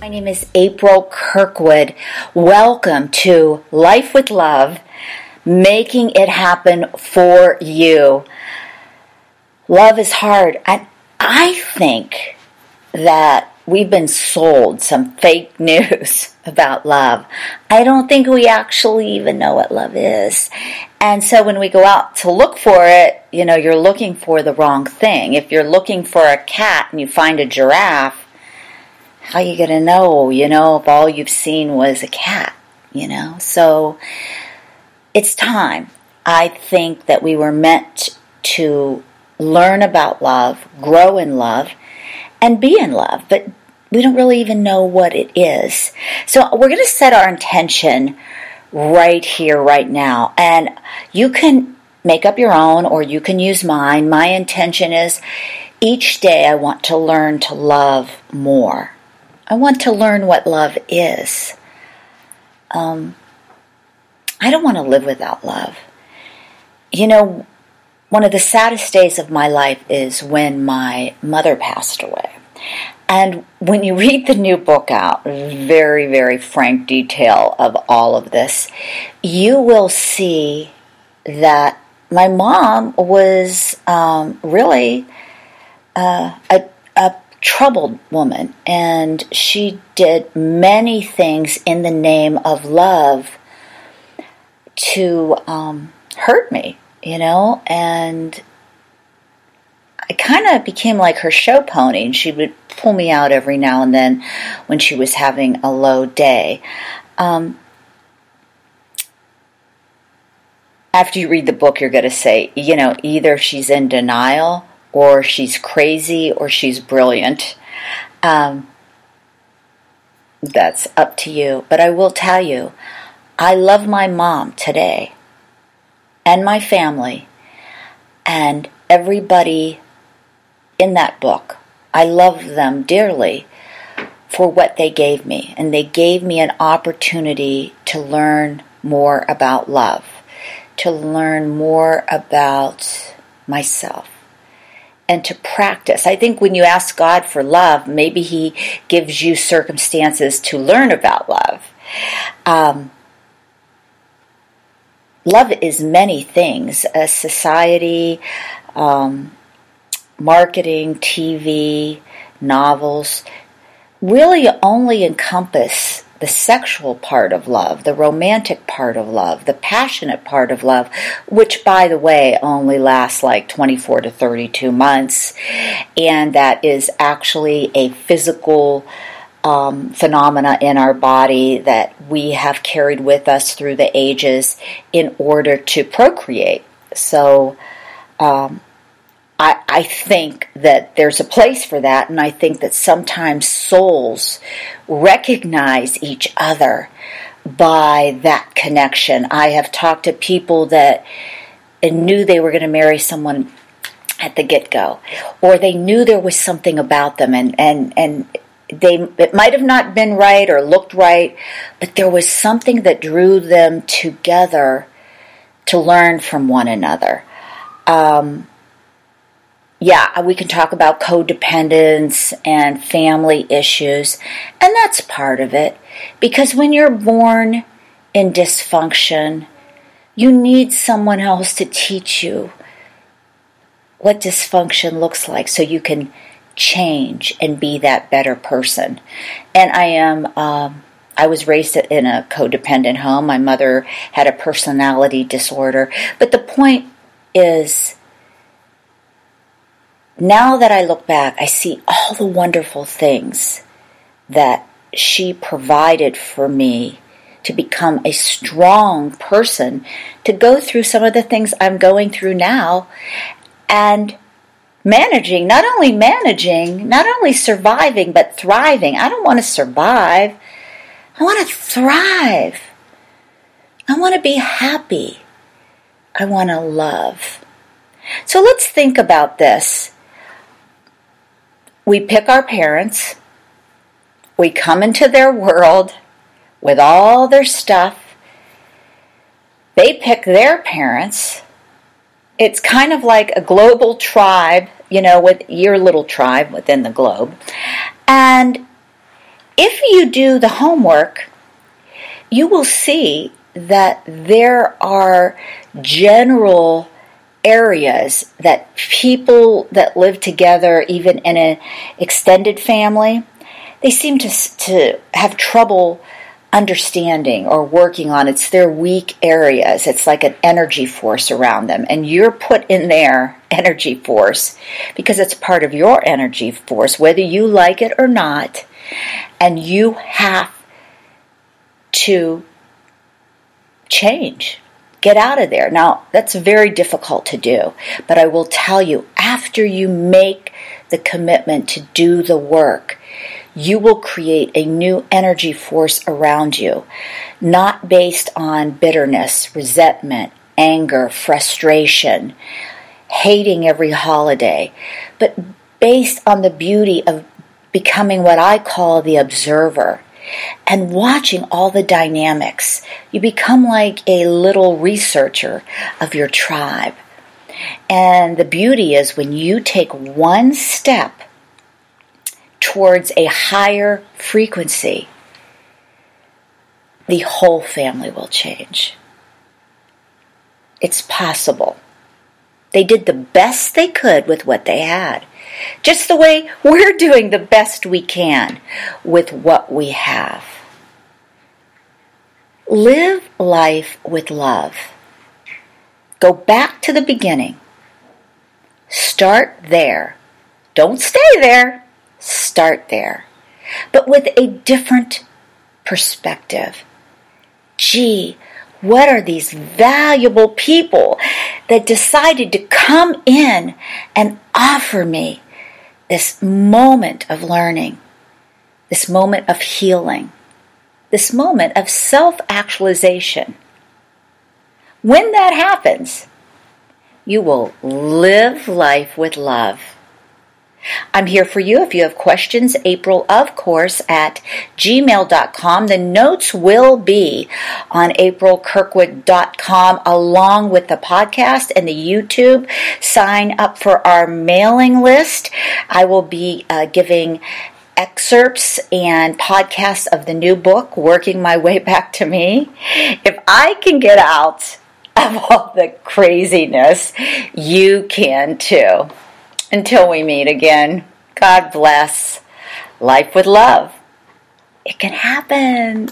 My name is April Kirkwood. Welcome to Life with Love, making it happen for you. Love is hard. And I think that we've been sold some fake news about love. I don't think we actually even know what love is. And so when we go out to look for it, you know, you're looking for the wrong thing. If you're looking for a cat and you find a giraffe, how you going to know, you know, if all you've seen was a cat, you know? So it's time. I think that we were meant to learn about love, grow in love, and be in love, but we don't really even know what it is. So we're going to set our intention right here, right now. And you can make up your own or you can use mine. My intention is each day I want to learn to love more. I want to learn what love is. Um, I don't want to live without love. You know, one of the saddest days of my life is when my mother passed away. And when you read the new book out, very, very frank detail of all of this, you will see that my mom was um, really uh, a, troubled woman, and she did many things in the name of love to um, hurt me, you know, and I kind of became like her show pony, and she would pull me out every now and then when she was having a low day. Um, after you read the book, you're going to say, you know, either she's in denial or she's crazy or she's brilliant. Um, that's up to you. But I will tell you, I love my mom today and my family and everybody in that book. I love them dearly for what they gave me. And they gave me an opportunity to learn more about love, to learn more about myself and to practice. I think when you ask God for love, maybe He gives you circumstances to learn about love. Um, love is many things a society, um, marketing, TV, novels really only encompass the sexual part of love, the romantic part of love, the passionate part of love, which, by the way, only lasts like 24 to 32 months, and that is actually a physical um, phenomena in our body that we have carried with us through the ages in order to procreate. So, um, I, I think that there's a place for that, and I think that sometimes souls recognize each other by that connection. I have talked to people that knew they were going to marry someone at the get go, or they knew there was something about them, and and and they it might have not been right or looked right, but there was something that drew them together to learn from one another. Um, yeah, we can talk about codependence and family issues, and that's part of it. Because when you're born in dysfunction, you need someone else to teach you what dysfunction looks like so you can change and be that better person. And I am, um, I was raised in a codependent home. My mother had a personality disorder. But the point is, now that I look back, I see all the wonderful things that she provided for me to become a strong person, to go through some of the things I'm going through now, and managing, not only managing, not only surviving, but thriving. I don't want to survive, I want to thrive. I want to be happy. I want to love. So let's think about this we pick our parents, we come into their world with all their stuff, they pick their parents. It's kind of like a global tribe, you know, with your little tribe within the globe. And if you do the homework, you will see that there are general areas that people that live together, even in an extended family, they seem to, to have trouble understanding or working on. It's their weak areas. It's like an energy force around them. And you're put in their energy force because it's part of your energy force, whether you like it or not. And you have to change. Get out of there. Now, that's very difficult to do, but I will tell you after you make the commitment to do the work, you will create a new energy force around you, not based on bitterness, resentment, anger, frustration, hating every holiday, but based on the beauty of becoming what I call the observer and watching all the dynamics. You become like a little researcher of your tribe. And the beauty is when you take one step towards a higher frequency, the whole family will change. It's possible. They did the best they could with what they had. Just the way we're doing the best we can with what we have. Live life with love. Go back to the beginning. Start there. Don't stay there start there, but with a different perspective. Gee, what are these valuable people that decided to come in and offer me this moment of learning, this moment of healing, this moment of self actualization? When that happens, you will live life with love. I'm here for you if you have questions. April, of course, at gmail.com. The notes will be on aprilkirkwood.com along with the podcast and the YouTube. Sign up for our mailing list. I will be uh, giving excerpts and podcasts of the new book, Working My Way Back to Me. If I can get out of all the craziness, you can too. Until we meet again, God bless. Life with love. It can happen.